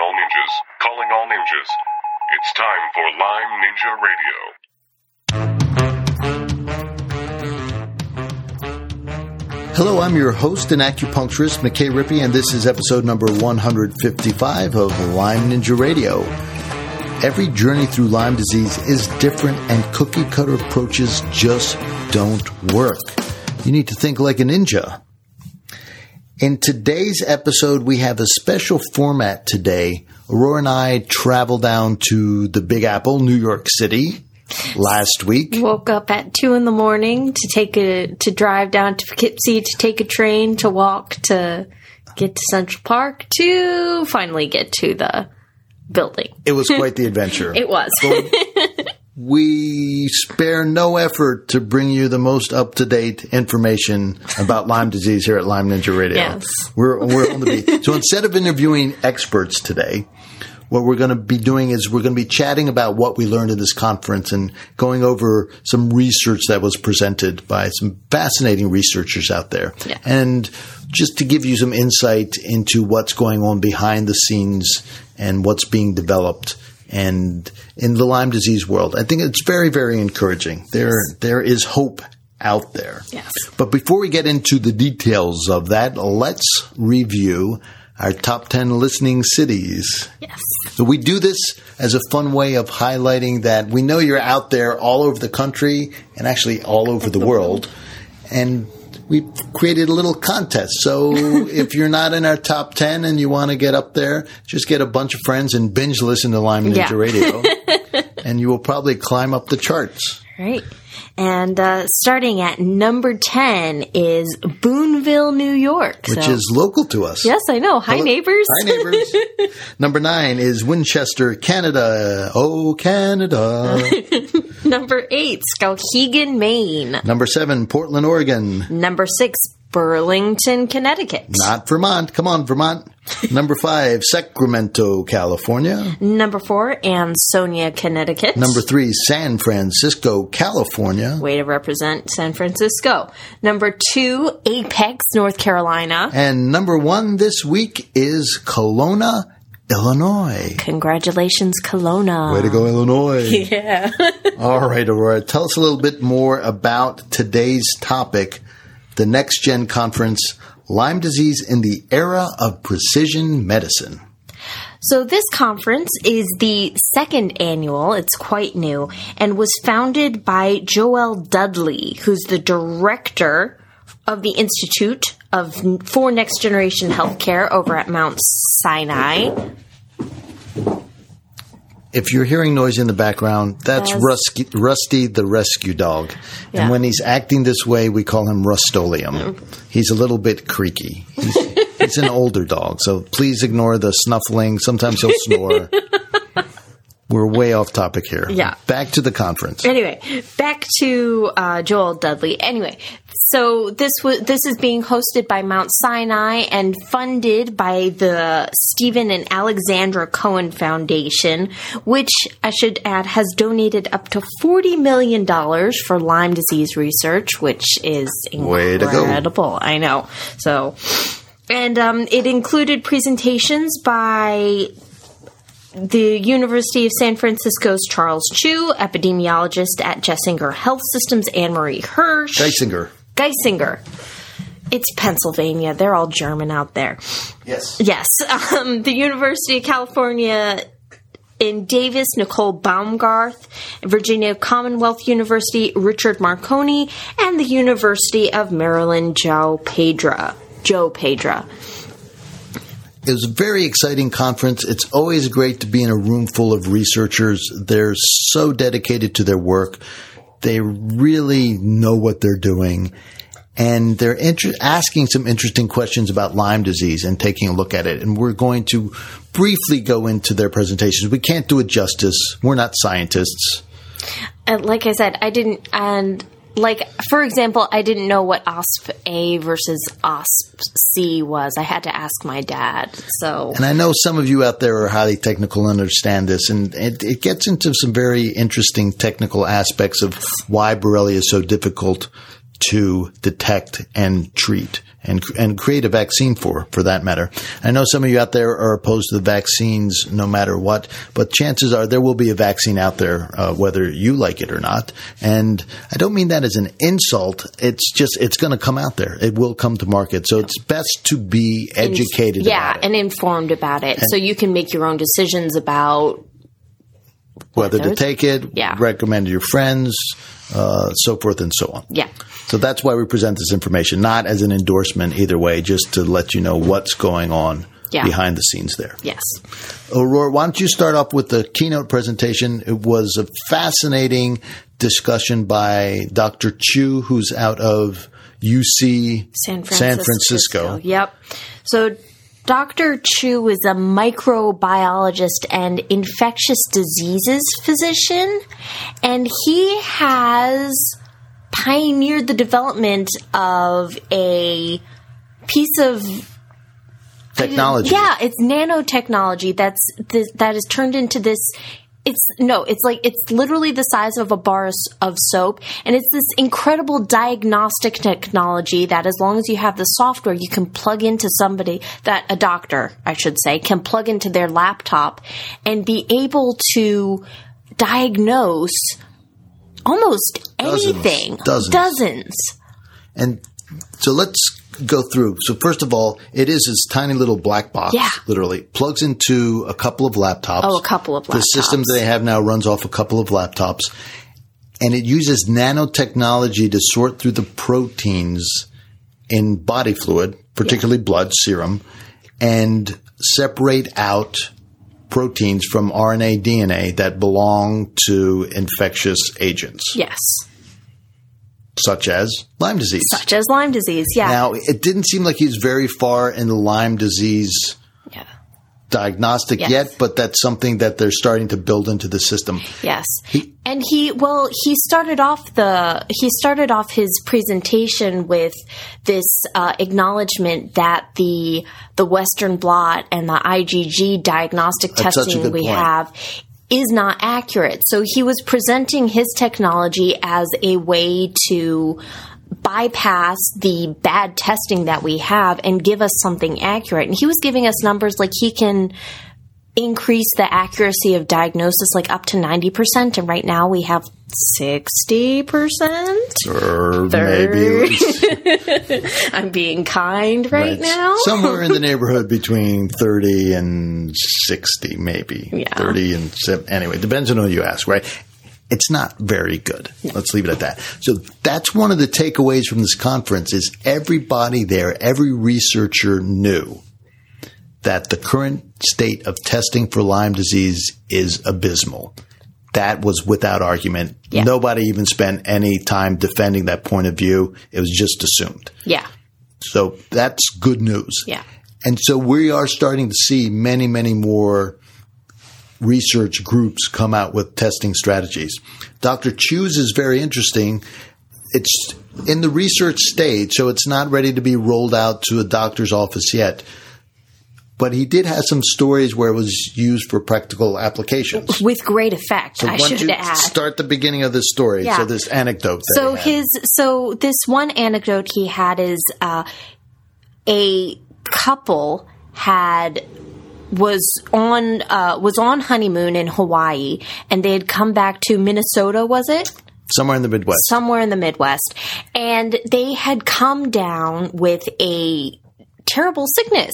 all ninjas, calling all ninjas. It's time for Lyme Ninja Radio. Hello, I'm your host and acupuncturist, McKay Rippey, and this is episode number 155 of Lyme Ninja Radio. Every journey through Lyme disease is different, and cookie cutter approaches just don't work. You need to think like a ninja. In today's episode, we have a special format today. Aurora and I travel down to the Big Apple, New York City, last week. Woke up at two in the morning to take a to drive down to Poughkeepsie to take a train to walk to get to Central Park to finally get to the building. It was quite the adventure. It was. We spare no effort to bring you the most up to date information about Lyme disease here at Lyme Ninja Radio. Yes. We're, we're on the beat. So instead of interviewing experts today, what we're going to be doing is we're going to be chatting about what we learned in this conference and going over some research that was presented by some fascinating researchers out there. Yeah. And just to give you some insight into what's going on behind the scenes and what's being developed and in the Lyme disease world. I think it's very, very encouraging. There, there is hope out there. Yes. But before we get into the details of that, let's review our top 10 listening cities. yes. So we do this as a fun way of highlighting that we know you're out there all over the country and actually all over the world. And we created a little contest. So if you're not in our top 10 and you want to get up there, just get a bunch of friends and binge listen to Lyme Ninja Yeah. Radio. and you will probably climb up the charts. Right. And uh, starting at number 10 is Boonville, New York. Which So- is local to us. Yes, I know. Hi, Hello- neighbors. Hi, neighbors. Number nine is Winchester, Canada. Oh, Canada. Number 8, Skowhegan, Maine. Number seven, Portland, Oregon. Number 6, Burlington, Connecticut. Not Vermont. Come on, Vermont. Number five, Sacramento, California. Number 4, Ansonia, Connecticut. Number three, San Francisco, California. Way to represent San Francisco. Number 2, Apex, North Carolina. And number one this week is Kelowna, Illinois. Congratulations, Kelowna. Way to go, Illinois. Yeah. All right, Aurora, tell us a little bit more about today's topic, the Next Gen Conference, Lyme Disease in the Era of Precision Medicine. So this conference is the second annual. It's quite new and was founded by Joel Dudley, who's the director of the Institute of for Next Generation Healthcare over at Mount Sinai. If you're hearing noise in the background, that's Yes. Rusty, Rusty the rescue dog. Yeah. And when he's acting this way, we call him Rustolium. He's a little bit creaky. He's, he's an older dog, so please ignore the snuffling. Sometimes he'll snore. We're way off topic here. Yeah. Back to the conference. Anyway, back to uh, Joel Dudley. Anyway, so this was this is being hosted by Mount Sinai and funded by the Stephen and Alexandra Cohen Foundation, which I should add has donated up to forty million dollars for Lyme disease research, which is Way to go. incredible. I know. So. And um, it included presentations by the University of San Francisco's Charles Chiu, epidemiologist at Jessinger Health Systems, Anne Marie Hirsch, Geisinger. Geisinger. It's Pennsylvania. They're all German out there. Yes. Yes. Um, the University of California in Davis, Nicole Baumgarth, Virginia Commonwealth University, Richard Marconi, and the University of Maryland, Joe Pedra. Joe Pedra. It was a very exciting conference. It's always great to be in a room full of researchers. They're so dedicated to their work. They really know what they're doing. And they're inter- asking some interesting questions about Lyme disease and taking a look at it. And we're going to briefly go into their presentations. We can't do it justice. We're not scientists. Like I said, I didn't, and like for example, I didn't know what OSP A versus OSP C was. I had to ask my dad. So And I know some of you out there are highly technical and understand this, and it, it gets into some very interesting technical aspects of why Borrelia is so difficult to detect and treat and and create a vaccine for for that matter. I know some of you out there are opposed to the vaccines no matter what, but chances are there will be a vaccine out there uh, whether you like it or not. And I don't mean that as an insult. It's just it's going to come out there. It will come to market. So it's best to be educated. yeah, about it. and informed about it, so you can make your own decisions about whether to take it, Yeah. recommend to your friends, uh, so forth and so on. yeah. So that's why we present this information, not as an endorsement either way, just to let you know what's going on Yeah. behind the scenes there. Yes. Aurora, why don't you start off with the keynote presentation? It was a fascinating discussion by Dr. Chiu, who's out of UC San Francisco. Francisco. Yep. So Dr. Chiu is a microbiologist and infectious diseases physician, and he has pioneered the development of a piece of Technology. yeah, it's nanotechnology that's th- that is turned into this. It's no, it's like it's literally the size of a bar of soap, and it's this incredible diagnostic technology that, as long as you have the software, you can plug into somebody that a doctor, I should say, can plug into their laptop and be able to diagnose almost Dozens. anything, Dozens. dozens. And so let's go through. So first of all, it is this tiny little black box, Yeah. literally plugs into a couple of laptops. Oh, a couple of The system that they have now runs off a couple of laptops, and it uses nanotechnology to sort through the proteins in body fluid, particularly blood, serum, and separate out proteins from RNA, DNA that belong to infectious agents, Yes, such as Lyme disease. such as Lyme disease. Yeah, Now, it didn't seem like he's very far in the Lyme disease yeah. diagnostic Yes. yet, but that's something that they're starting to build into the system. Yes. and he well, he started off the he started off his presentation with this uh, acknowledgement that the the Western blot and the IgG diagnostic That's testing we point. have is not accurate. So he was presenting his technology as a way to bypass the bad testing that we have and give us something accurate. And he was giving us numbers like he can increase the accuracy of diagnosis like up to 90% and right now we have 60%. Or maybe I'm being kind right, now. somewhere in the neighborhood between 30 and 60, maybe. Yeah. 30 and 7. Anyway, depends on who you ask, right? It's not very good. Let's leave it at that. So that's one of the takeaways from this conference is everybody there, every researcher knew that the current state of testing for Lyme disease is abysmal. That was without argument. Yeah. Nobody even spent any time defending that point of view. It was just assumed. yeah. So that's good news. Yeah. And so we are starting to see many, many more research groups come out with testing strategies. Dr. Chiu's is very interesting. It's in the research stage, so it's not ready to be rolled out to a doctor's office yet. But he did have some stories where it was used for practical applications. With great effect, I should add. start the beginning of this story? Yeah. So this anecdote. That so his so this one anecdote he had is uh, a couple had was on uh, was on honeymoon in Hawaii and they had come back to Minnesota was it somewhere in the Midwest. somewhere in the Midwest and they had come down with a terrible sickness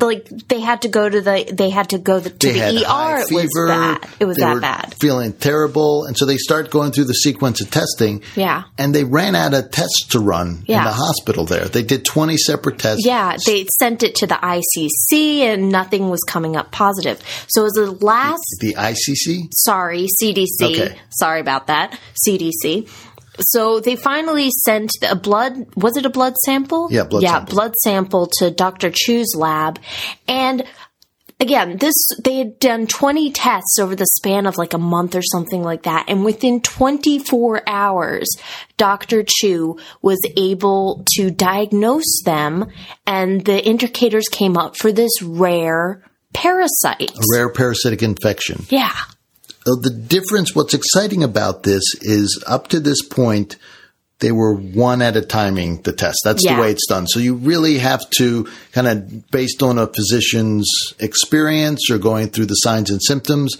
like they had to go to the they had to go to they the ER it was fever. bad it was that bad Feeling terrible, and so they start going through the sequence of testing. Yeah. and they ran out of tests to run in the hospital. There, they did twenty separate tests. Yeah, they sent it to the ICC and nothing was coming up positive. So it was a last, the ICC. sorry, CDC, Okay. sorry about that, CDC. So they finally sent a blood, was it a blood sample? Yeah, blood yeah, sample. blood sample to Dr. Chiu's lab. And again, this, they had done 20 tests over the span of like a month or something like that. And within 24 hours, Dr. Chiu was able to diagnose them and the indicators came up for this rare parasite. Rare parasitic infection. Yeah. So the difference, what's exciting about this is up to this point, they were one at a timing the test. That's Yeah. the way it's done. So you really have to kind of based on a physician's experience or going through the signs and symptoms,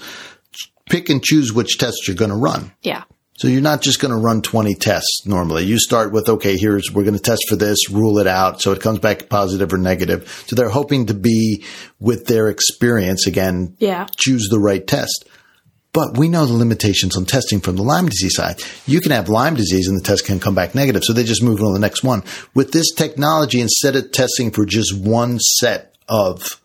pick and choose which tests you're going to run. Yeah. So you're not just going to run 20 tests normally. You start with, okay, here's, we're going to test for this, rule it out. So it comes back positive or negative. So they're hoping to be with their experience again, Yeah. choose the right test. But we know the limitations on testing from the Lyme disease side. You can have Lyme disease and the test can come back negative. So they just move on to the next one. With this technology, instead of testing for just one set of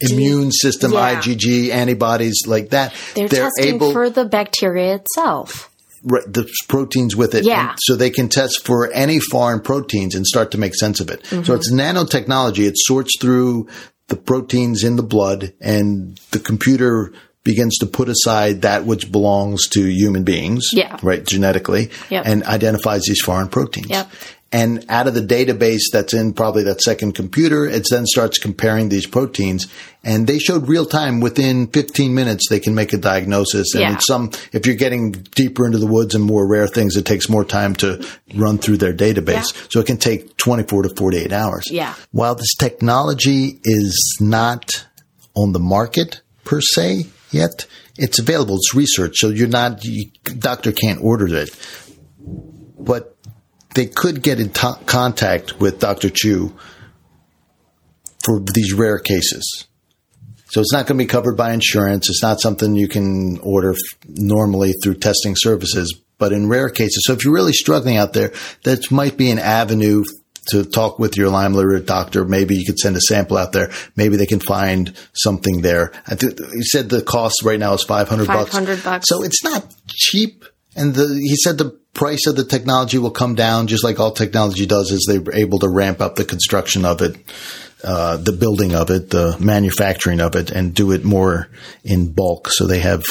immune system, Yeah. IgG antibodies like that, They're, testing for the bacteria itself. Right, the proteins with it. Yeah. So they can test for any foreign proteins and start to make sense of it. Mm-hmm. So it's nanotechnology. It sorts through the proteins in the blood and the computer begins to put aside that which belongs to human beings. Yeah. Right, genetically. Yep. And identifies these foreign proteins. Yep. And out of the database that's in probably that second computer, it then starts comparing these proteins. And they showed real time within 15 minutes, they can make a diagnosis. And Yeah. it's some, if you're getting deeper into the woods and more rare things, it takes more time to run through their database. Yeah. So it can take 24 to 48 hours. Yeah. While this technology is not on the market per se yet, it's available. It's research. So you're not, you, doctor can't order it, but they could get in to- contact with Dr. Chiu for these rare cases. So it's not going to be covered by insurance. It's not something you can order f- normally through testing services, but in rare cases. So if you're really struggling out there, that might be an avenue to talk with your Lyme literate doctor. Maybe you could send a sample out there. Maybe they can find something there. I think you said the cost right now is 500 bucks. 500 bucks. So it's not cheap. And the, he said the price of the technology will come down just like all technology does as they're able to ramp up the construction of it, uh, the building of it, the manufacturing of it and do it more in bulk. So they have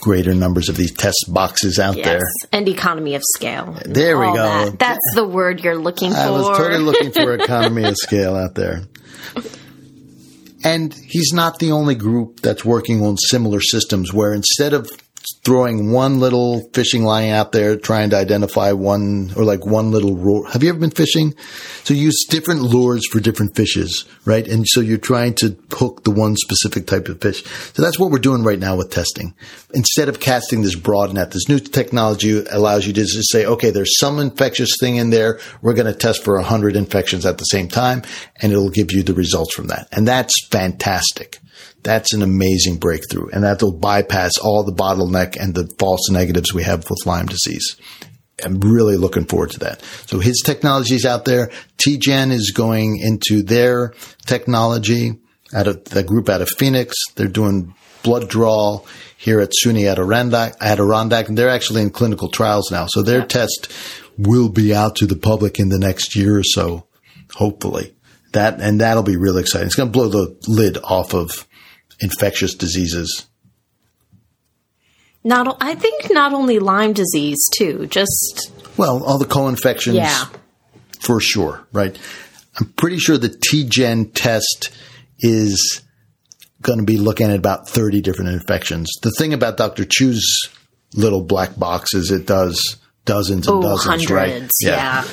greater numbers of these test boxes out Yes. there. And economy of scale. There we go. that. That's the word you're looking for. I was totally looking for economy of scale out there. And he's not the only group that's working on similar systems where instead of throwing one little fishing line out there trying to identify one or like one little lure. Have you ever been fishing? So you use different lures for different fishes, right? And so you're trying to hook the one specific type of fish. So that's what we're doing right now with testing. Instead of casting this broad net, this new technology allows you to just say, okay, there's some infectious thing in there. We're going to test for a 100 infections at the same time, and it'll give you the results from that. And that's fantastic. That's an amazing breakthrough, and that'll bypass all the bottleneck and the false negatives we have with Lyme disease. I'm really looking forward to that. So his technology is out there. TGen is going into their technology out of the group out of Phoenix. They're doing blood draw here at SUNY Adirondack, Adirondack, and they're actually in clinical trials now. So their test will be out to the public in the next year or so, hopefully. That and that'll be really exciting. It's going to blow the lid off of infectious diseases. Not, I think not only Lyme disease too. Just Well, all the co-infections, yeah, for sure, right? I'm pretty sure the T-Gen test is going to be looking at about 30 different infections. The thing about Dr. Chiu's little black box is it does dozens and oh, dozens, right? hundreds. Yeah.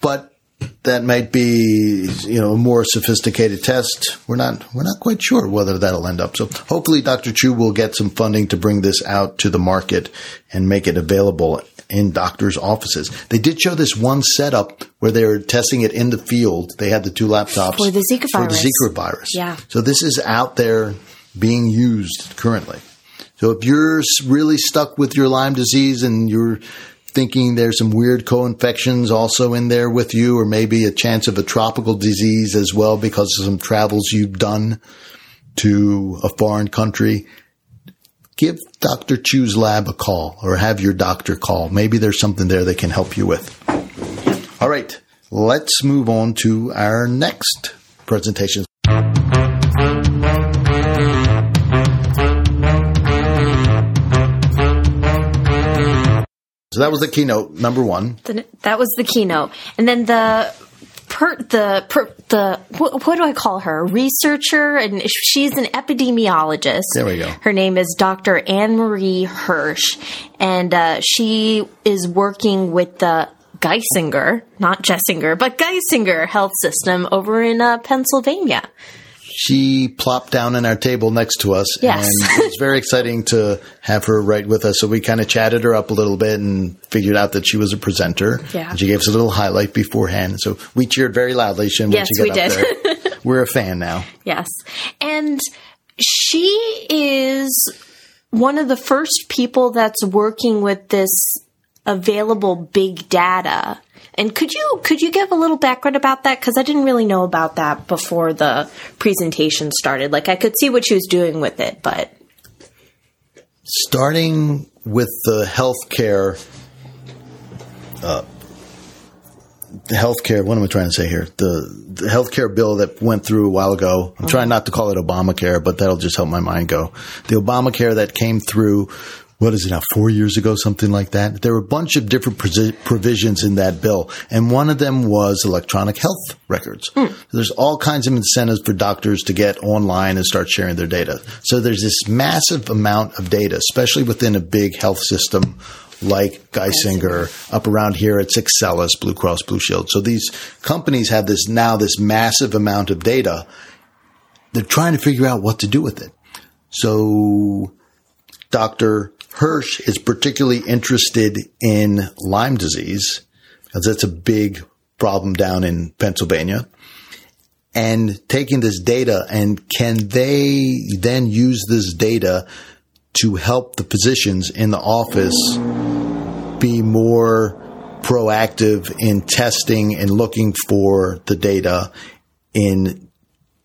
But that might be, you know, a more sophisticated test. We're not, we're not quite sure whether that'll end up. So hopefully Dr. Chiu will get some funding to bring this out to the market and make it available in doctors' offices. They did show this one setup where they were testing it in the field. They had the two laptops For the Zika For the virus. Zika virus. Yeah. So this is out there being used currently. So if you're really stuck with your Lyme disease and you're thinking there's some weird co-infections also in there with you, or maybe a chance of a tropical disease as well because of some travels you've done to a foreign country, give Dr. Chiu's lab a call or have your doctor call. Maybe there's something there they can help you with. All right, let's move on to our next presentation. So that was the keynote number one. The- that was the keynote, and then the per, the per, the what, what do I call her? Researcher, and she's an epidemiologist. There we go. Her name is Dr. Anne Marie Hirsch, and uh, she is working with the Geisinger, not Jessinger, but Geisinger Health System over in uh, Pennsylvania. She plopped down on our table next to us, Yes. and it was very exciting to have her right with us. So we kind of chatted her up a little bit and figured out that she was a presenter. Yeah. And she gave us a little highlight beforehand. So we cheered very loudly. Shin, Yes, once you we up did. there. We're a fan now. Yes. And she is one of the first people that's working with this available big data. And could you could you give a little background about that cuz I didn't really know about that before the presentation started. Like I could see what she was doing with it, but starting with the healthcare, uh, the healthcare. What am I trying to say here? The the healthcare bill that went through a while ago. I'm trying not to call it Obamacare, but that'll just help my mind go. The Obamacare that came through. What is it now? Four years ago, something like that. There were a bunch of different provisions in that bill, and one of them was electronic health records. Hmm. There's all kinds of incentives for doctors to get online and start sharing their data. So there's this massive amount of data, especially within a big health system like Geisinger. Up around here, it's Excellus, Blue Cross Blue Shield. So these companies have this now this massive amount of data. They're trying to figure out what to do with it. So Dr. Hirsch is particularly interested in Lyme disease because that's a big problem down in Pennsylvania. And taking this data and can they then use this data to help the physicians in the office be more proactive in testing and looking for the data in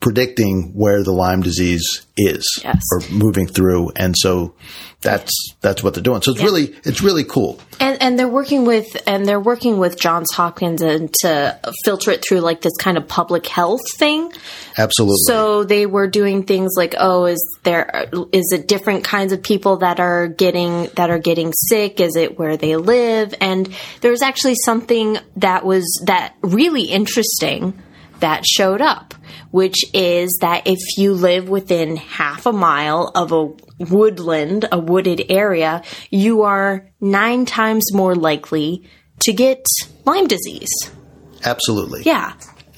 predicting where the Lyme disease is Yes. or moving through. And so that's that's what they're doing. So it's really it's really cool. and and they're working with and they're working with Johns Hopkins and to filter it through like this kind of public health thing. Absolutely. So they were doing things like, oh, is there is it different kinds of people that are getting that are getting sick? Is it where they live? And there was actually something that was that really interesting that showed up, which is that if you live within half a mile of a woodland, a wooded area, you are nine times more likely to get Lyme disease. Absolutely. Yeah.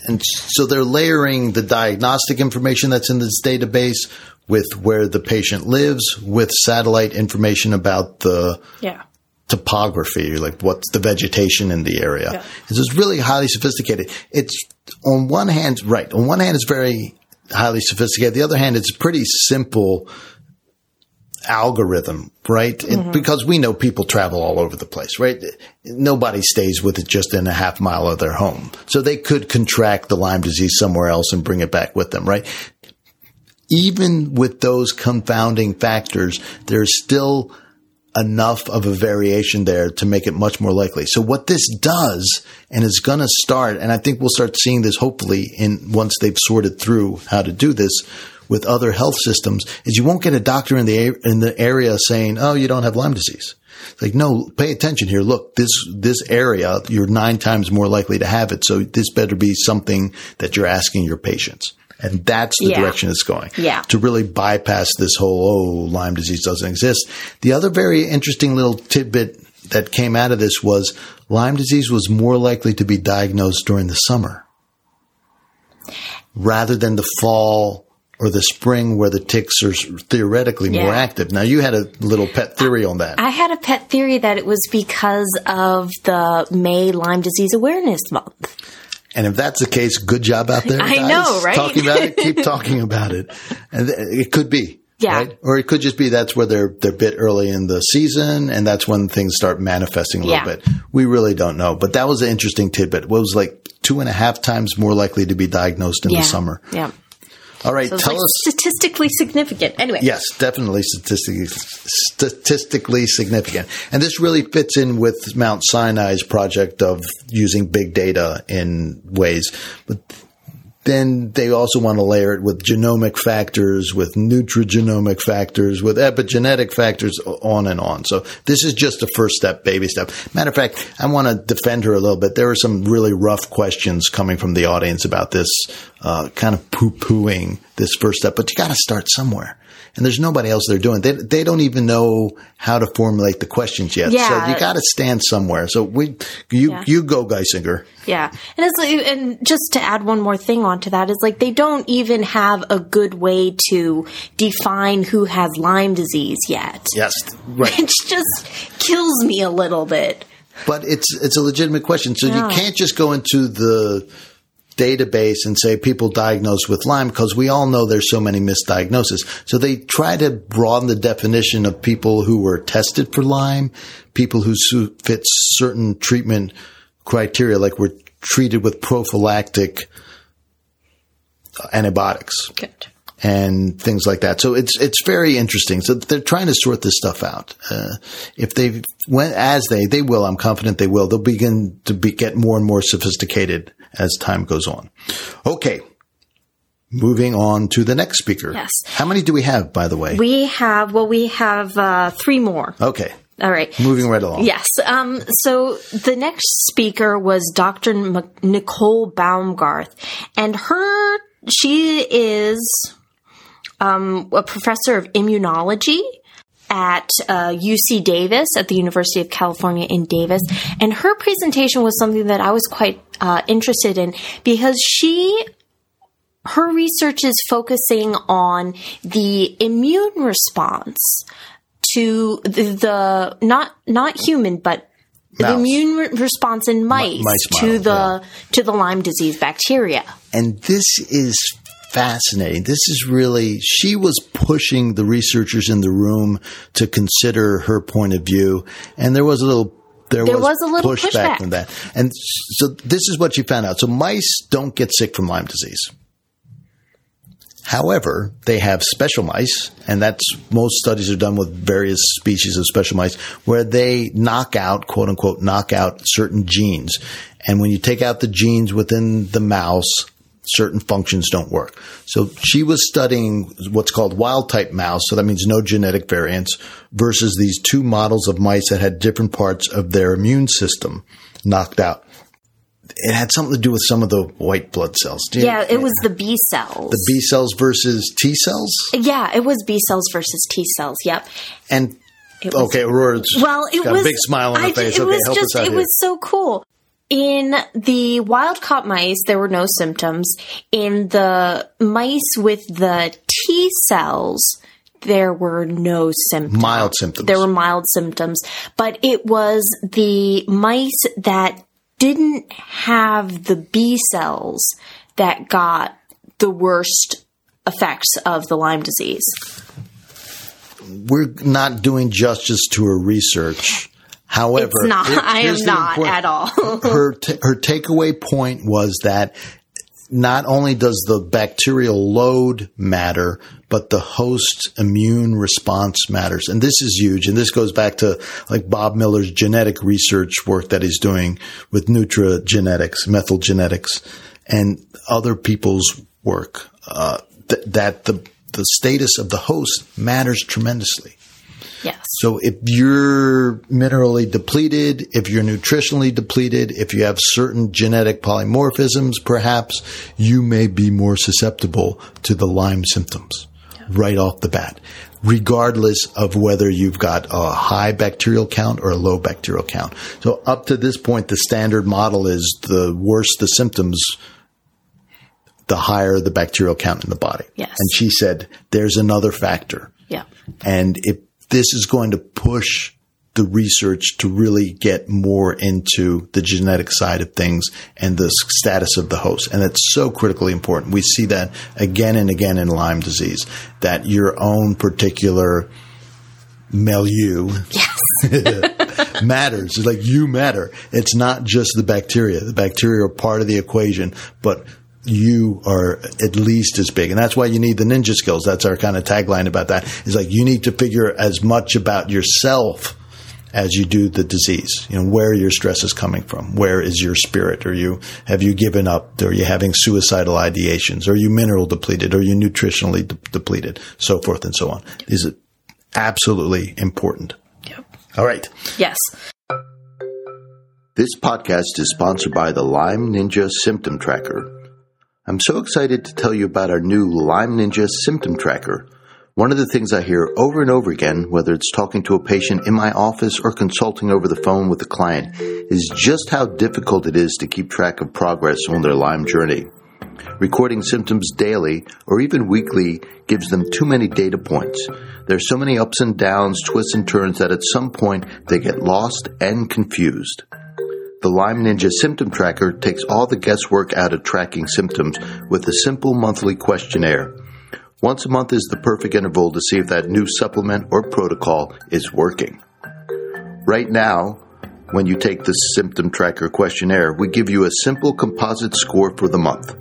And so they're layering the diagnostic information that's in this database with where the patient lives with satellite information about the Yeah. Topography, like what's the vegetation in the area. Yeah. So it's really highly sophisticated. It's on one hand, right. On one hand, it's very highly sophisticated. The other hand, it's a pretty simple algorithm, right? It- mm-hmm. because we know people travel all over the place, right? Nobody stays with it just in a half mile of their home. So they could contract the Lyme disease somewhere else and bring it back with them, right? Even with those confounding factors, there's still enough of a variation there to make it much more likely. So what this does and is going to start, and I think we'll start seeing this hopefully in once they've sorted through how to do this with other health systems, is you won't get a doctor in the in the area saying, "Oh, you don't have Lyme disease." It's like, no, pay attention here. Look, this this area, you're nine times more likely to have it. So this better be something that you're asking your patients. And that's the Yeah. direction it's going Yeah. to really bypass this whole, oh, Lyme disease doesn't exist. The other very interesting little tidbit that came out of this was Lyme disease was more likely to be diagnosed during the summer rather than the fall or the spring where the ticks are theoretically more active. Now you had a little pet theory on that. I had a pet theory that it was because of the May Lyme Disease Awareness Month. And if that's the case, good job out there. I guys. know, right? Talking about it, keep talking about it. And it could be. Yeah. Right? Or it could just be that's where they're they're bit early in the season and that's when things start manifesting a little Yeah. bit. We really don't know. But that was an interesting tidbit. It was like two and a half times more likely to be diagnosed in Yeah. the summer. Yeah. All right, So tell like us statistically significant. Anyway. Yes, definitely statistically statistically significant, and this really fits in with Mount Sinai's project of using big data in ways. But then they also want to layer it with genomic factors, with nutrigenomic factors, with epigenetic factors, on and on. So this is just a first step, baby step. Matter of fact, I want to defend her a little bit. There are some really rough questions coming from the audience about this, uh, kind of poo pooing this first step, but you got to start somewhere and there's nobody else they're doing. They they don't even know how to formulate the questions yet. Yeah. So you got to stand somewhere. So we you Yeah. you go, Geisinger. Yeah, and it's like, and just to add one more thing onto that is like they don't even have a good way to define who has Lyme disease yet, Yes, right. which just kills me a little bit. but it's it's a legitimate question. So Yeah. you can't just go into the database and say people diagnosed with Lyme because we all know there's so many misdiagnoses. So they try to broaden the definition of people who were tested for Lyme, people who fit certain treatment criteria, like were treated with prophylactic uh, antibiotics Good. And things like that. So it's it's very interesting. So they're trying to sort this stuff out. Uh, if they went as they they will, I'm confident they will. They'll begin to be, get more and more sophisticated as time goes on. Okay. Moving on to the next speaker. Yes. How many do we have, by the way? We have well, we have uh, three more. okay. All right. Moving right along. Yes. Um, so the next speaker was Dr. M- Nicole Baumgarth, and her she is um, a professor of immunology at uh, UC Davis at the University of California in Davis, and her presentation was something that I was quite uh, interested in because she her research is focusing on the immune response to the, the not not human but the immune re- response in mice, mice to the to the Lyme disease bacteria. And this is fascinating. This is really, she was pushing the researchers in the room to consider her point of view. And there was a little, there, There was a little pushback. from that. And so this is what she found out. So mice don't get sick from Lyme disease. However, they have special mice, and that's most studies are done with various species of special mice where they knock out, quote unquote, knock out certain genes. And when you take out the genes within the mouse, certain functions don't work. So she was studying what's called wild type mouse. So that means no genetic variants versus these two models of mice that had different parts of their immune system knocked out. It had something to do with some of the white blood cells. Yeah, it was the B cells. the B cells versus T cells. yeah, it was B cells versus T cells. Yep. And It was- okay, Aurora's Well, it got was a big smile on her I- face. It okay, was help just us out it here. was so cool. In the wild caught mice, there were no symptoms. In the mice with the T cells, there were no symptoms. Mild symptoms. There were mild symptoms, but it was the mice that didn't have the B cells that got the worst effects of the Lyme disease. We're not doing justice to her research. However, It's not. here- I am not important- at all. her t- her takeaway point was that not only does the bacterial load matter, but the host immune response matters. And this is huge. And this goes back to like Bob Miller's genetic research work that he's doing with nutrigenetics, methyl genetics, and other people's work, uh, th- that the, the status of the host matters tremendously. So if you're minerally depleted, if you're nutritionally depleted, if you have certain genetic polymorphisms, perhaps you may be more susceptible to the Lyme symptoms right off the bat, regardless of whether you've got a high bacterial count or a low bacterial count. So up to this point, the standard model is the worse the symptoms, the higher the bacterial count in the body. Yes. And she said, there's another factor. Yeah. And if this is going to push the research to really get more into the genetic side of things and the status of the host. And that's so critically important. We see that again and again in Lyme disease, that your own particular milieu matters. It's like you matter. It's not just the bacteria. The bacteria are part of the equation, but you are at least as big. And that's why you need the ninja skills. That's our kind of tagline about that is like you need to figure as much about yourself as you do the disease. You know, where your stress is coming from. Where is your spirit? Are you, have you given up? Are you having suicidal ideations? Are you mineral depleted? Are you nutritionally de- depleted? So forth and so on. These are absolutely important. Yep. All right. Yes. This podcast is sponsored by the Lyme Ninja Symptom Tracker. I'm so excited to tell you about our new Lyme Ninja Symptom Tracker. One of the things I hear over and over again, whether it's talking to a patient in my office or consulting over the phone with a client, is just how difficult it is to keep track of progress on their Lyme journey. Recording symptoms daily or even weekly gives them too many data points. There's so many ups and downs, twists and turns that at some point they get lost and confused. The Lyme Ninja Symptom Tracker takes all the guesswork out of tracking symptoms with a simple monthly questionnaire. Once a month is the perfect interval to see if that new supplement or protocol is working. Right now, when you take the Symptom Tracker questionnaire, we give you a simple composite score for the month.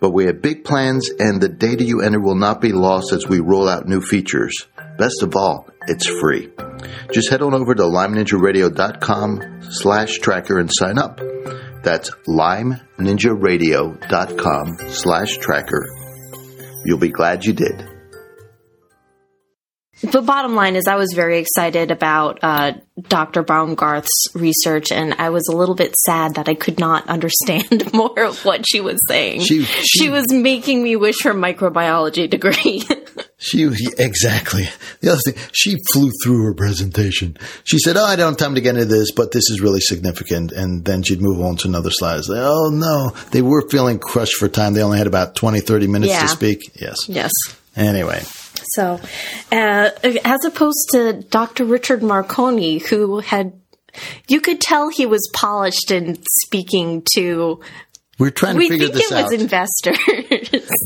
But we have big plans and the data you enter will not be lost as we roll out new features. Best of all, it's free. Just head on over to LymeNinjaRadio.com slash tracker and sign up. That's LymeNinjaRadio.com slash tracker. You'll be glad you did. The bottom line is, I was very excited about uh, Dr. Baumgarth's research, and I was a little bit sad that I could not understand more of what she was saying. She- she, she- was making me wish her microbiology degree. She exactly. The other thing, she flew through her presentation. She said, "Oh, I don't have time to get into this, but this is really significant." And then she'd move on to another slide. Like, oh no, they were feeling crushed for time. They only had about 20, 30 minutes Yeah. to speak. Yes. yes. Anyway, So, uh, as opposed to Dr. Richard Marconi, who had, you could tell he was polished in speaking to, we're trying to we figure think it was investors.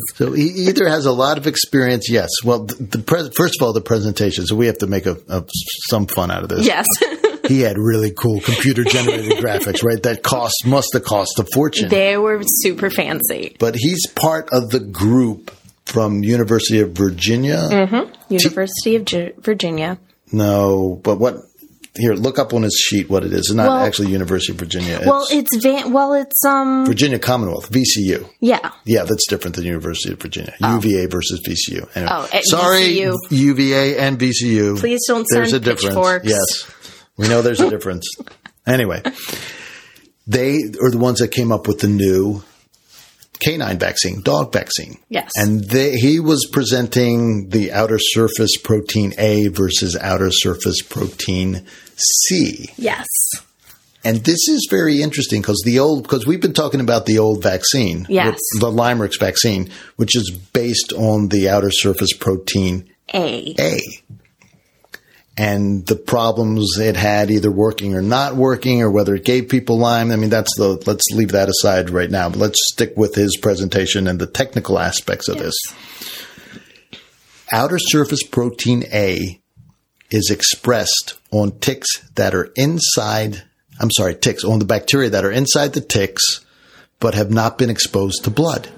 so he either has a lot of experience. Yes. Well, the, the pres- first of all, the presentation. So we have to make a, a some fun out of this. yes. He had really cool computer generated graphics, right? That cost must have cost a fortune. they were super fancy. but he's part of the group from University of Virginia. Mm-hmm. University of Gi- Virginia. No, but what? Here, look up on his sheet what it is. It's not Well- actually University of Virginia. It's Well, it's van, well, it's, um, Virginia Commonwealth, VCU. yeah. Yeah, that's different than University of Virginia. UVA versus VCU. Anyway, Oh, sorry, VCU. UVA and VCU. Please don't There's send a difference. pitchforks. Yes, we know there's a difference. Anyway, they are the ones that came up with the new canine vaccine, dog vaccine. Yes. And they, he was presenting the outer surface protein A versus outer surface protein C. Yes. And this is very interesting because the old, because we've been talking about the old vaccine, Yes. the, LYMErix vaccine, which is based on the outer surface protein A. A. And the problems it had either working or not working, or whether it gave people Lyme. I mean, that's the, let's leave that aside right now, but let's stick with his presentation and the technical aspects of this. Outer surface protein A is expressed on ticks that are inside, I'm sorry, ticks, on the bacteria that are inside the ticks, but have not been exposed to blood.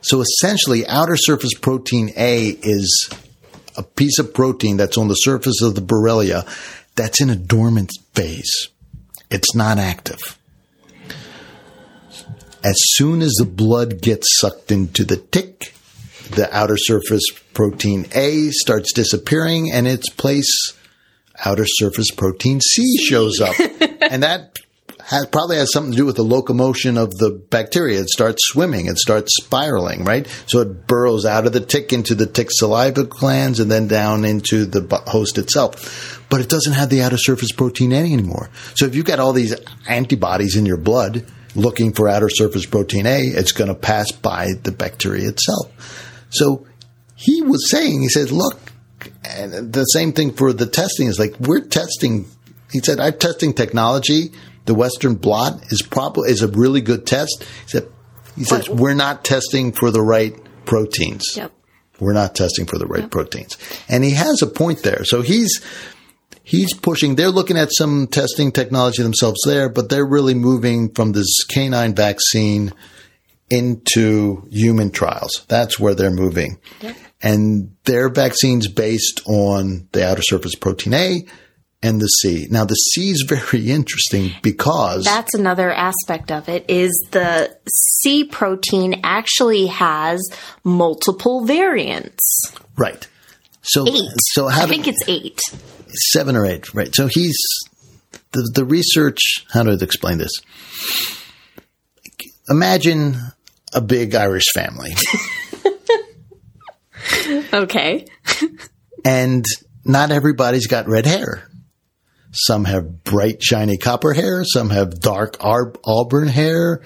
So essentially, outer surface protein A is a piece of protein that's on the surface of the Borrelia that's in a dormant phase. It's not active. As soon as the blood gets sucked into the tick, the outer surface protein A starts disappearing and its place outer surface protein C shows up. and that has, probably has something to do with the locomotion of the bacteria. It starts swimming, it starts spiraling, right? So it burrows out of the tick into the tick saliva glands and then down into the host itself. But it doesn't have the outer surface protein A anymore. So if you've got all these antibodies in your blood looking for outer surface protein A, it's going to pass by the bacteria itself. So he was saying, he said, look, and the same thing for the testing is like we're testing. He said I'm testing technology, the Western blot, is probably is a really good test. He said, he says we're not testing for the right proteins. Yep. We're not testing for the right proteins, and he has a point there. So he's he's pushing. They're looking at some testing technology themselves there, but they're really moving from this canine vaccine into human trials. That's where they're moving. And their vaccine's based on the outer surface protein A. and the C. Now the C is very interesting because That's another aspect of it is the C protein actually has multiple variants. right. So Eight. so how I think it's eight. seven or eight, right? So he's the the research. How do I explain this? Imagine a big Irish family, Okay. and not everybody's got red hair. Some have bright, shiny copper hair. Some have dark ar- auburn hair.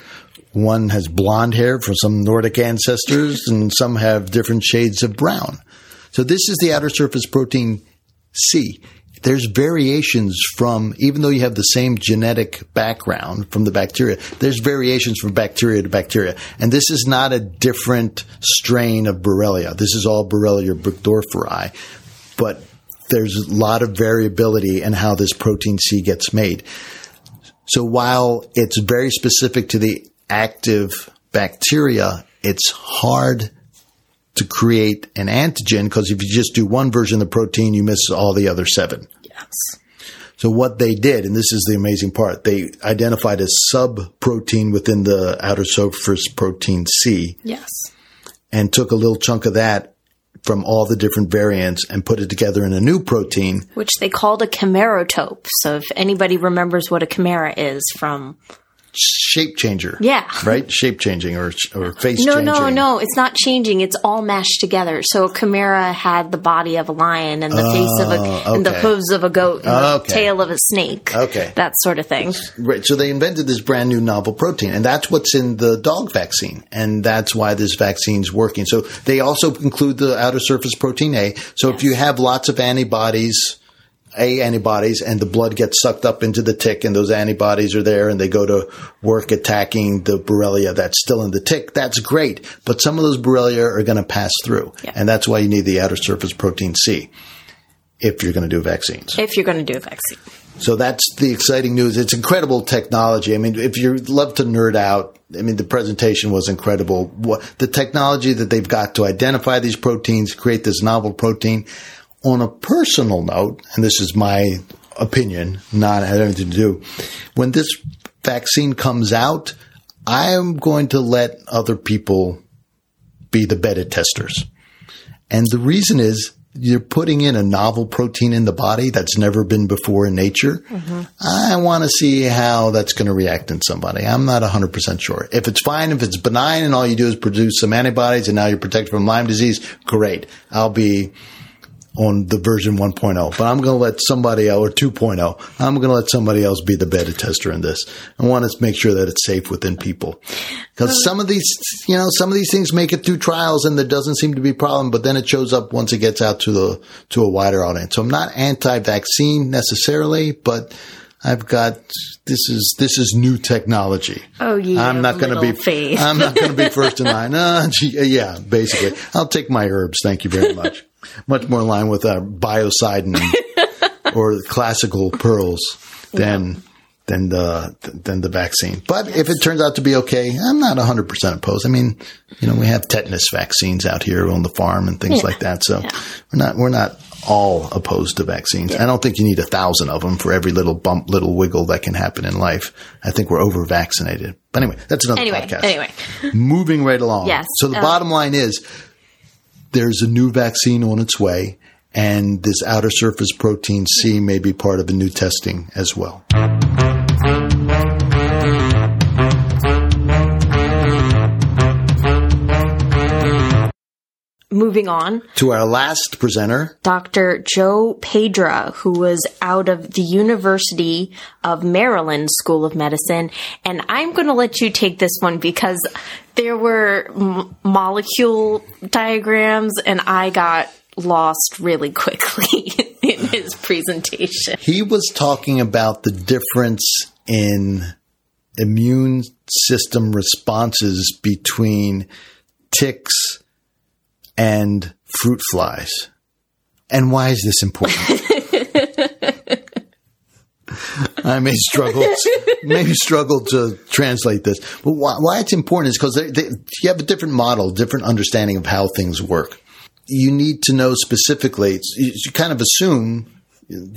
One has blonde hair from some Nordic ancestors, and some have different shades of brown. So this is the outer surface protein C. There's variations from, even though you have the same genetic background from the bacteria, there's variations from bacteria to bacteria. And this is not a different strain of Borrelia. This is all Borrelia burgdorferi. But there's a lot of variability in how this protein C gets made. So while it's very specific to the active bacteria, it's hard to create an antigen because if you just do one version of the protein, you miss all the other seven. Yes. So what they did, and this is the amazing part, they identified a sub protein within the outer surface protein C Yes. and took a little chunk of that from all the different variants and put it together in a new protein. Which they called a chimeritope. So if anybody remembers what a chimera is from Shape changer. Yeah. Right? Shape changing or, or face No, changing. no, no. It's not changing. It's all mashed together. So chimera had the body of a lion and the face of a oh, and the hooves of a goat and Okay. the tail of a snake. Okay. That sort of thing. Right. So they invented this brand new novel protein, and that's what's in the dog vaccine, and that's why this vaccine's working. So they also include the outer surface protein A. So if you have lots of antibodies, A antibodies, and the blood gets sucked up into the tick, and those antibodies are there, and they go to work attacking the Borrelia that's still in the tick, that's great. But some of those Borrelia are going to pass through, Yeah. and that's why you need the outer surface protein C if you're going to do vaccines. If you're going to do a vaccine. So that's the exciting news. It's incredible technology. I mean, if you love to nerd out, I mean, the presentation was incredible. What the technology that they've got to identify these proteins, create this novel protein. On a personal note, and this is my opinion, not had anything to do. When this vaccine comes out, I am going to let other people be the beta testers. And the reason is you're putting in a novel protein in the body that's never been before in nature. Mm-hmm. I want to see how that's going to react in somebody. I'm not 100% sure. If it's fine, if it's benign and all you do is produce some antibodies and now you're protected from Lyme disease, great. I'll be on the version 1.0, but I'm going to let somebody else, or 2.0, I'm going to let somebody else be the beta tester in this. I want to make sure that it's safe within people. Because some of these, you know, some of these things make it through trials and there doesn't seem to be a problem, but then it shows up once it gets out to the, to a wider audience. So I'm not anti-vaccine necessarily, but I've got, this is, this is new technology. Oh, yeah. I'm not going to be. faith. I'm not going to be first in line. Uh, gee, yeah, basically, I'll take my herbs. Thank you very much. Much more in line with uh, biocidin or classical pearls than than the than the vaccine. But if it turns out to be okay, I'm not 100 percent opposed. I mean, you know, we have tetanus vaccines out here on the farm and things Yeah. like that. So Yeah. we're not we're not all opposed to vaccines. I don't think you need a thousand of them for every little bump, little wiggle that can happen in life. I think we're over vaccinated. But anyway, that's another Anyway, podcast. anyway. Moving right along. Yes. So the Uh, bottom line is there's a new vaccine on its way, and this outer surface protein C may be part of the new testing as well. Moving on, To our last presenter, Dr. Joe Pedra, who was out of the University of Maryland School of Medicine. And I'm going to let you take this one because there were m- molecule diagrams and I got lost really quickly in his presentation. he was talking about the difference in immune system responses between ticks and fruit flies. And why is this important? I may struggle, maybe struggle to translate this, but why, why it's important is because they, they, you have a different model, different understanding of how things work. You need to know specifically. You, you kind of assume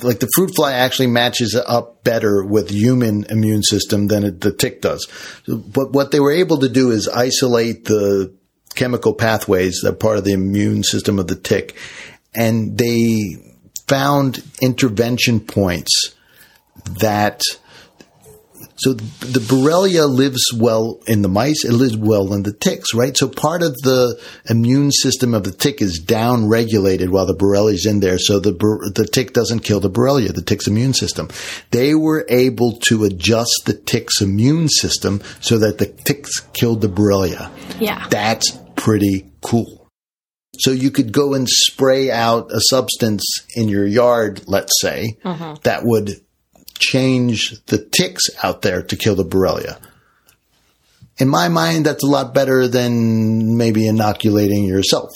like the fruit fly actually matches up better with human immune system than it, the tick does. But what they were able to do is isolate the chemical pathways that are part of the immune system of the tick, and they found intervention points that so the Borrelia lives well in the mice. It lives well in the ticks, right? So part of the immune system of the tick is down regulated while the Borrelia is in there. So the, the tick doesn't kill the Borrelia, the tick's immune system. They were able to adjust the tick's immune system so that the ticks killed the Borrelia. Yeah. That's pretty cool. So you could go and spray out a substance in your yard, let's say, mm-hmm. that would change the ticks out there to kill the Borrelia. In my mind, that's a lot better than maybe inoculating yourself.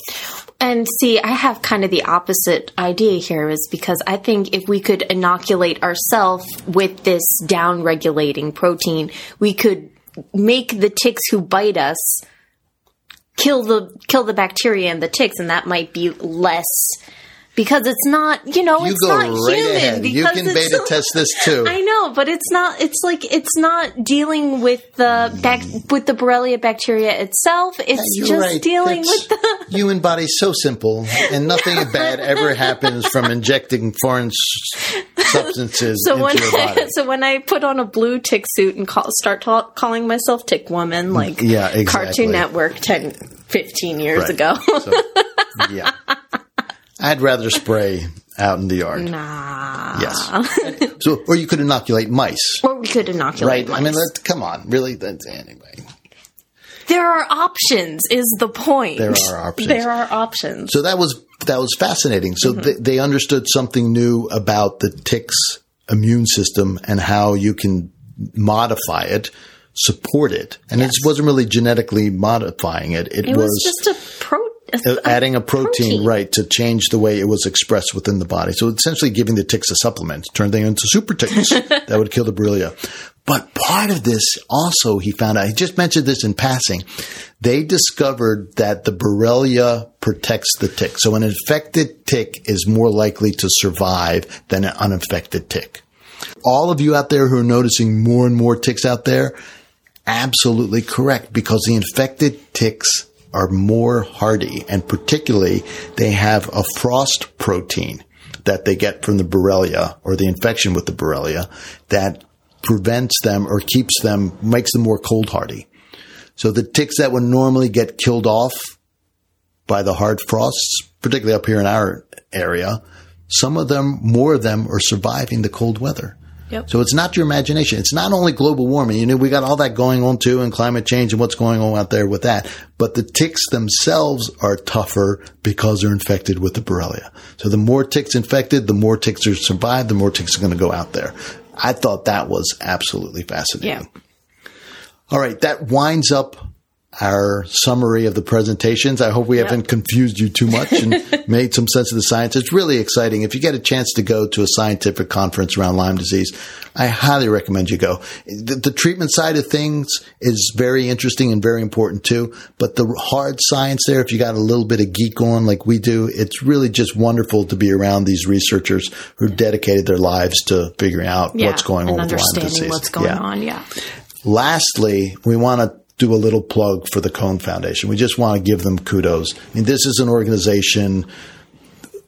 And see, I have kind of the opposite idea here is because I think if we could inoculate ourselves with this down regulating protein, we could make the ticks who bite us kill the kill the bacteria and the ticks and that might be less because it's not, you know, You it's not right human. ahead. You can beta so- test this too. I know, but it's not. It's like it's not dealing with the bac- with the Borrelia bacteria itself. It's just right. dealing That's- with the. human body's so simple, and nothing bad ever happens from injecting foreign substances So into when body. so when I put on a blue tick suit and call, start ta- calling myself Tick Woman, like Mm, Yeah, exactly. Cartoon Network 10, 15 years Right. ago. So, yeah, I'd rather spray out in the yard. nah. Yes. So, or you could inoculate mice. Or we could inoculate. Right. I mean, mice. let, come on. Really? That's, anyway. there are options. Is the point? There are options. There are options. So that was that was fascinating. So Mm-hmm. they, they understood something new about the tick's immune system and how you can modify it, support it, and it wasn't really genetically modifying it. It, It was just a adding a protein, right, to change the way it was expressed within the body. So essentially giving the ticks a supplement, turn them into super ticks that would kill the Borrelia. But part of this also, he found out, he just mentioned this in passing. They discovered that the Borrelia protects the tick. So an infected tick is more likely to survive than an uninfected tick. All of you out there who are noticing more and more ticks out there, absolutely correct because the infected ticks are more hardy and particularly they have a frost protein that they get from the Borrelia or the infection with the Borrelia that prevents them or keeps them, makes them more cold hardy. So the ticks that would normally get killed off by the hard frosts, particularly up here in our area, some of them, more of them are surviving the cold weather. Yep. So it's not your imagination. It's not only global warming. You know, we got all that going on too and climate change and what's going on out there with that. But the ticks themselves are tougher because they're infected with the Borrelia. So the more ticks infected, the more ticks are survive, the more ticks are going to go out there. I thought that was absolutely fascinating. Yeah. All right, that winds up our summary of the presentations. I hope we haven't confused you too much and made some sense of the science. It's really exciting. If you get a chance to go to a scientific conference around Lyme disease, I highly recommend you go. The, the treatment side of things is very interesting and very important too, but the hard science there, if you got a little bit of geek on like we do, it's really just wonderful to be around these researchers who dedicated their lives to figuring out Yeah, what's going on with Lyme understanding disease. what's going Yeah. on. Yeah. Lastly, we want to do a little plug for the Cohen Foundation. We just want to give them kudos. I mean, this is an organization.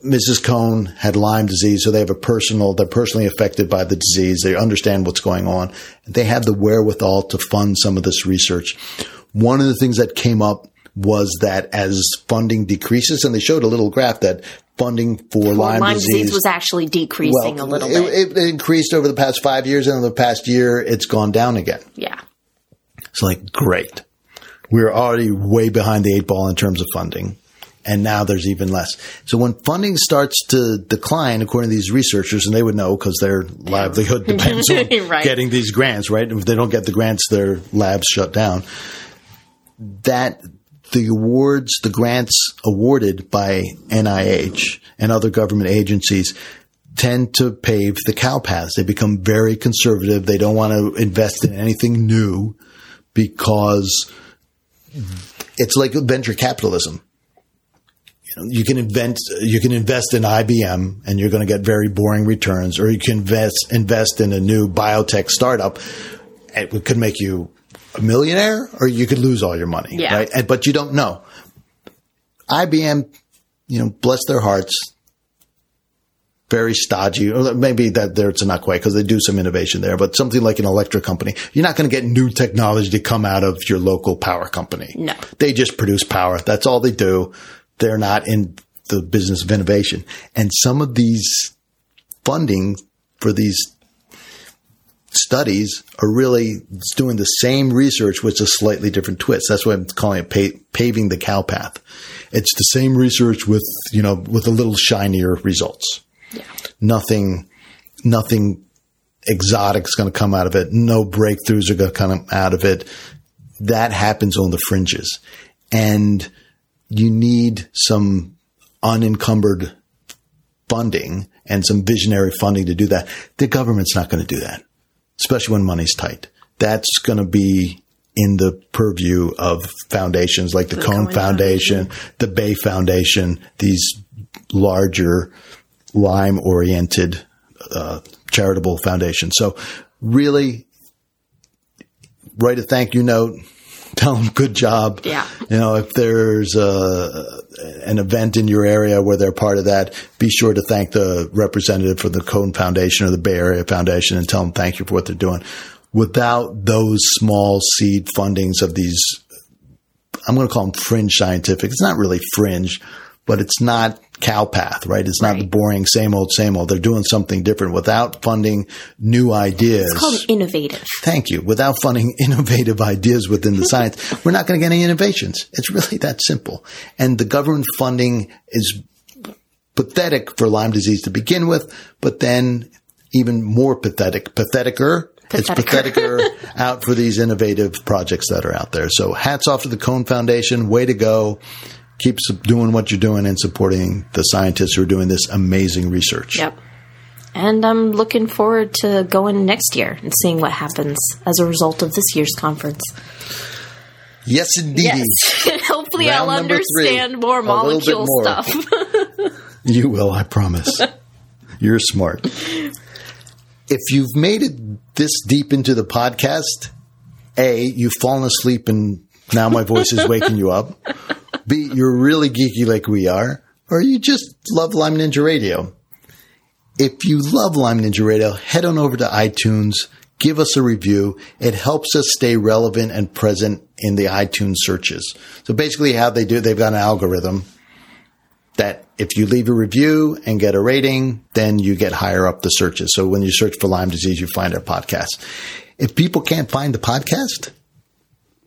Mrs. Cohen had Lyme disease, so they have a personal, they're personally affected by the disease. They understand what's going on. They have the wherewithal to fund some of this research. One of the things that came up was that as funding decreases, and they showed a little graph that funding for Lyme, Lyme disease was actually decreasing a little it, bit. It, increased over the past five years, and in the past year, it's gone down again. yeah. It's like, great. We're already way behind the eight ball in terms of funding. And now there's even less. So when funding starts to decline, according to these researchers, and they would know because their livelihood depends on Right. getting these grants, right? And if they don't get the grants, their labs shut down. That the awards, the grants awarded by NIH and other government agencies tend to pave the cow paths. They become very conservative. They don't want to invest in anything new because it's like venture capitalism. you, know, you can invent, you can invest in IBM and you're going to get very boring returns, or you can invest invest in a new biotech startup. It could make you a millionaire, or you could lose all your money, Yeah. right? And, but you don't know. IBM, you know, bless their hearts, very stodgy, or maybe that there it's not quite because they do some innovation there, but something like an electric company, you're not going to get new technology to come out of your local power company. No. They just produce power. That's all they do. They're not in the business of innovation. And some of these funding for these studies are really doing the same research with a slightly different twist. That's why I'm calling it pa- paving the cow path. It's the same research with, you know, with a little shinier results. Yeah. Nothing, nothing exotic is going to come out of it. No breakthroughs are going to come out of it. That happens on the fringes. And you need some unencumbered funding and some visionary funding to do that. The government's not going to do that, especially when money's tight. That's going to be in the purview of foundations like the, Cone Cohen Foundation, the Bay Foundation, these larger Lyme oriented uh, charitable foundation. So really write a thank you note. Tell them good job. Yeah. You know, if there's a, an event in your area where they're part of that, be sure to thank the representative for the Cohen Foundation or the Bay Area Foundation and tell them thank you for what they're doing. Without those small seed fundings of these, I'm going to call them fringe scientific. It's not really fringe, but it's not cow path, right? It's not the boring same old, same old. They're doing something different without funding new ideas. It's called innovative. Thank you. Without funding innovative ideas within the science, we're not going to get any innovations. It's really that simple. And the government funding is pathetic for Lyme disease to begin with, but then even more pathetic, patheticer. It's patheticer out for these innovative projects that are out there. So hats off to the Cohen Foundation. Way to go. Keep doing what you're doing and supporting the scientists who are doing this amazing research. Yep. And I'm looking forward to going next year and seeing what happens as a result of this year's conference. Yes, indeed. Yes. Hopefully, Round I'll number three. understand more A little bit molecule more. stuff. You will, I promise. You're smart. If you've made it this deep into the podcast, A, you've fallen asleep and now my voice is waking you up. B, you're really geeky like we are, or you just love Lyme Ninja Radio. If you love Lyme Ninja Radio, head on over to iTunes, give us a review. It helps us stay relevant and present in the iTunes searches. So basically how they do, they've got an algorithm that if you leave a review and get a rating, then you get higher up the searches. So when you search for Lyme disease, you find our podcast. If people can't find the podcast,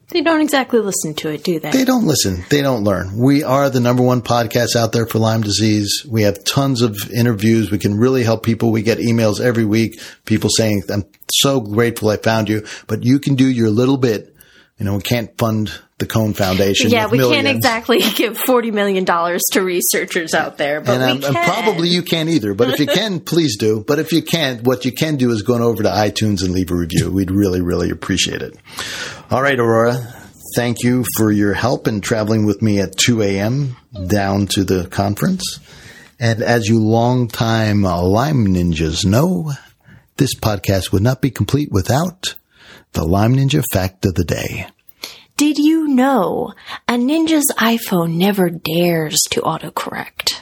they don't exactly listen to it, do they? they don't listen. They don't learn. We are the number one podcast out there for Lyme disease. We have tons of interviews. We can really help people. We get emails every week, people saying, I'm so grateful I found you, but you can do your little bit. You know, we can't fund the Cohen Foundation. yeah, we can't exactly give $40 million to researchers out there, but and, we um, can. and probably you can't either. But if you can, please do. But if you can't, what you can do is go on over to iTunes and leave a review. We'd really, really appreciate it. All right, Aurora. Thank you for your help in traveling with me at 2 a.m. down to the conference. And as you longtime Lyme Ninjas know, this podcast would not be complete without the Lyme Ninja fact of the day. Did you know a ninja's iPhone never dares to autocorrect?